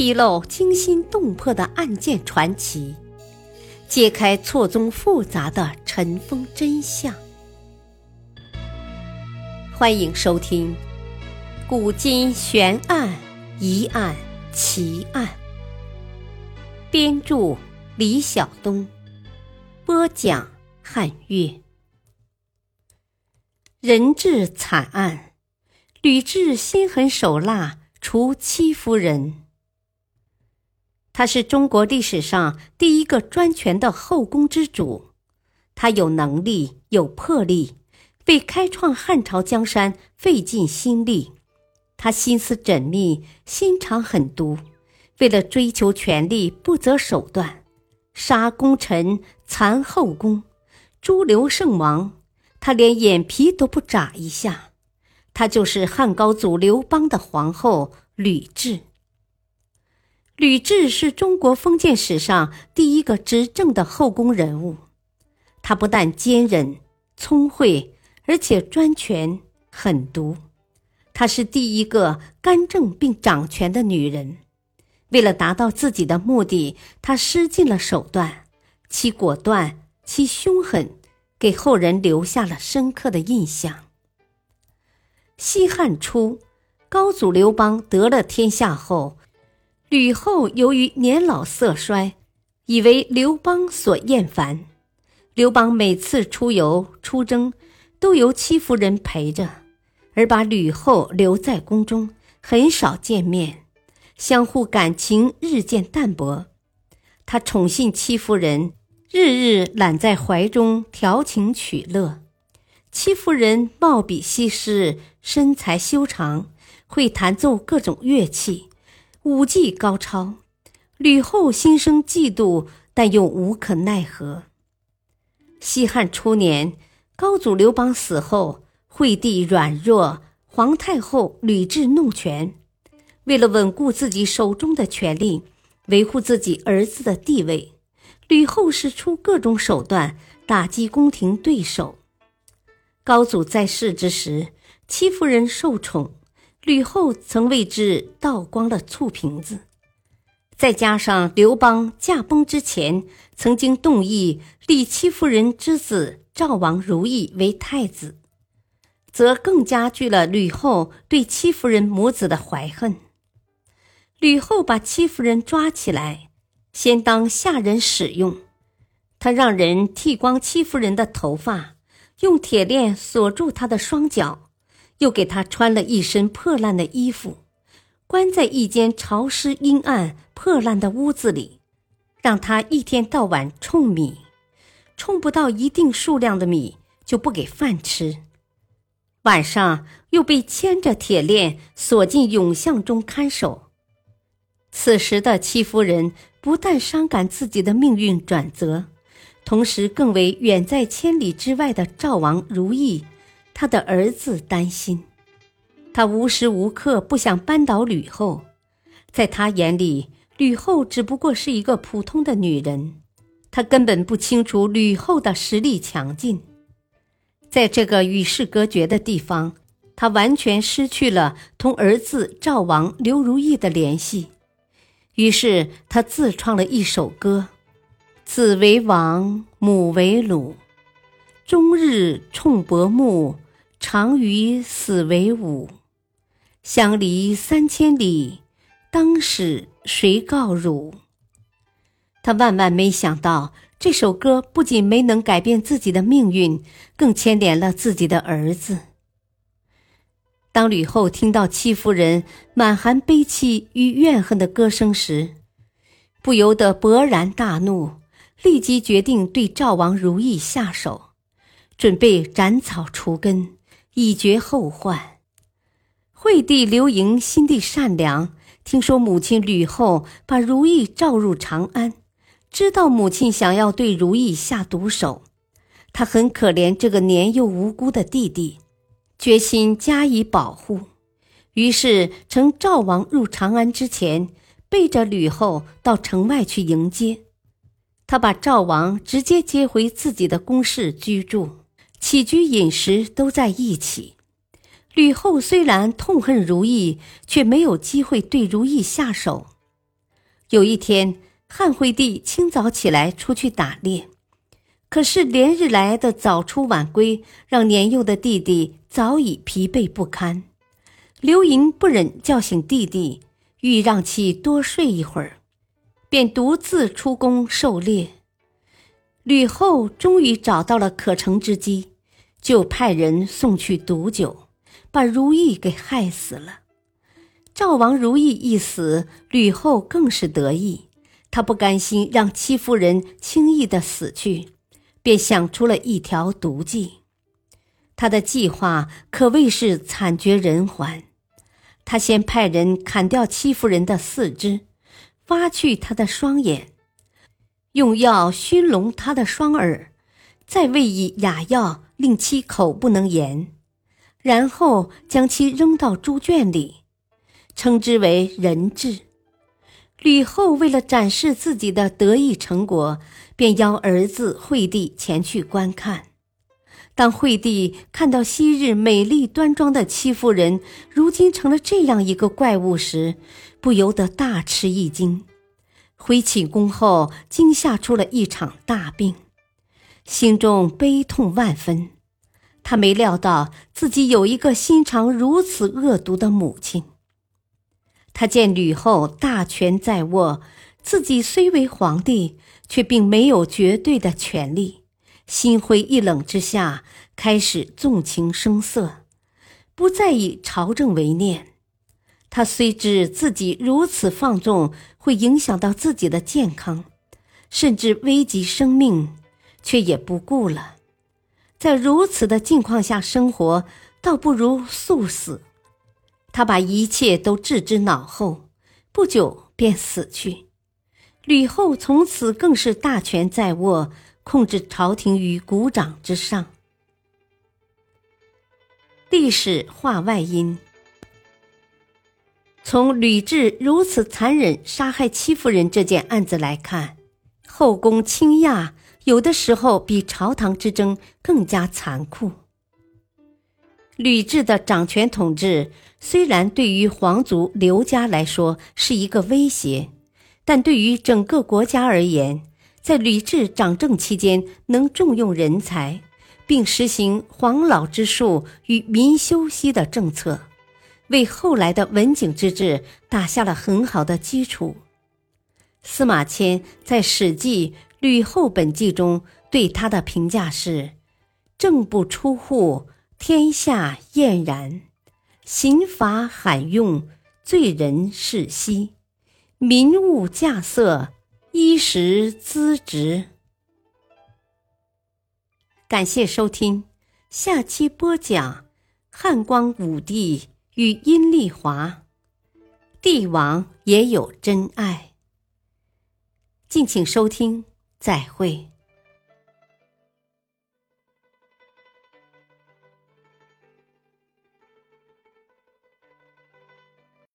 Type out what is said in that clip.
披露惊心动魄的案件传奇，揭开错综复杂的尘封真相。欢迎收听《古今悬案、疑案、奇案》，编著李晓东，播讲汉月。人质惨案，吕雉心狠手辣，除戚夫人。他是中国历史上第一个专权的后宫之主，他有能力、有魄力，为开创汉朝江山费尽心力。他心思缜密，心肠狠毒，为了追求权力不择手段，杀功臣、残后宫，诛刘圣王，他连眼皮都不眨一下。他就是汉高祖刘邦的皇后吕雉。吕雉是中国封建史上第一个执政的后宫人物，她不但坚韧、聪慧，而且专权、狠毒。她是第一个干政并掌权的女人。为了达到自己的目的，她施尽了手段，其果断，其凶狠，给后人留下了深刻的印象。西汉初，高祖刘邦得了天下后。吕后由于年老色衰，以为刘邦所厌烦。刘邦每次出游出征，都由戚夫人陪着，而把吕后留在宫中，很少见面，相互感情日渐淡薄。他宠信戚夫人，日日揽在怀中调情取乐。戚夫人貌比西施，身材修长，会弹奏各种乐器。武技高超，吕后心生嫉妒，但又无可奈何。西汉初年，高祖刘邦死后，惠帝软弱，皇太后吕雉弄权。为了稳固自己手中的权力，维护自己儿子的地位，吕后使出各种手段打击宫廷对手。高祖在世之时，戚夫人受宠。吕后曾为之倒光了醋瓶子，再加上刘邦驾崩之前曾经动议立戚夫人之子赵王如意为太子，则更加剧了吕后对戚夫人母子的怀恨。吕后把戚夫人抓起来，先当下人使用，她让人剃光戚夫人的头发，用铁链锁住她的双脚。又给他穿了一身破烂的衣服，关在一间潮湿阴暗、破烂的屋子里，让他一天到晚冲米，冲不到一定数量的米就不给饭吃。晚上又被牵着铁链锁进永巷中看守。此时的戚夫人不但伤感自己的命运转折，同时更为远在千里之外的赵王如意。他的儿子担心，他无时无刻不想扳倒吕后。在他眼里，吕后只不过是一个普通的女人，他根本不清楚吕后的实力强劲。在这个与世隔绝的地方，他完全失去了同儿子赵王刘如意的联系。于是，他自创了一首歌：“子为王，母为虏，终日冲薄暮。”常与死为伍，相离三千里，当使谁告汝？他万万没想到，这首歌不仅没能改变自己的命运，更牵连了自己的儿子。当吕后听到戚夫人满含悲戚与怨恨的歌声时，不由得勃然大怒，立即决定对赵王如意下手，准备斩草除根。以绝后患。惠帝刘盈心地善良，听说母亲吕后把如意召入长安，知道母亲想要对如意下毒手，他很可怜这个年幼无辜的弟弟，决心加以保护。于是，趁赵王入长安之前，背着吕后到城外去迎接。他把赵王直接接回自己的宫室居住。起居饮食都在一起。吕后虽然痛恨如意，却没有机会对如意下手。有一天，汉惠帝清早起来出去打猎，可是连日来的早出晚归，让年幼的弟弟早已疲惫不堪。刘盈不忍叫醒弟弟，欲让其多睡一会儿，便独自出宫狩猎。吕后终于找到了可乘之机，就派人送去毒酒，把如意给害死了。赵王如意一死，吕后更是得意，她不甘心让戚夫人轻易的死去，便想出了一条毒计。她的计划可谓是惨绝人寰。他先派人砍掉戚夫人的四肢，挖去她的双眼，用药熏聋她的双耳，再喂以哑药，令其口不能言，然后将其扔到猪圈里，称之为人质。吕后为了展示自己的得意成果，便邀儿子惠帝前去观看。当惠帝看到昔日美丽端庄的戚夫人，如今成了这样一个怪物时，不由得大吃一惊。回寝宫后，惊吓出了一场大病，心中悲痛万分。他没料到自己有一个心肠如此恶毒的母亲。他见吕后大权在握，自己虽为皇帝，却并没有绝对的权利。心灰意冷之下，开始纵情声色，不再以朝政为念。他虽知自己如此放纵会影响到自己的健康，甚至危及生命，却也不顾了。在如此的境况下生活，倒不如速死。他把一切都置之脑后，不久便死去。吕后从此更是大权在握。控制朝廷于股掌之上。历史话外音：从吕雉如此残忍杀害戚夫人这件案子来看，后宫倾轧有的时候比朝堂之争更加残酷。吕雉的掌权统治虽然对于皇族刘家来说是一个威胁，但对于整个国家而言，在吕雉掌政期间，能重用人才，并实行黄老之术与民休息的政策，为后来的文景之治打下了很好的基础。司马迁在《史记·吕后本纪》中对他的评价是：“政不出户，天下晏然；刑罚罕用，罪人世息；民物稼穑。”衣食资职。感谢收听，下期播讲汉光武帝与阴丽华，帝王也有真爱。敬请收听，再会。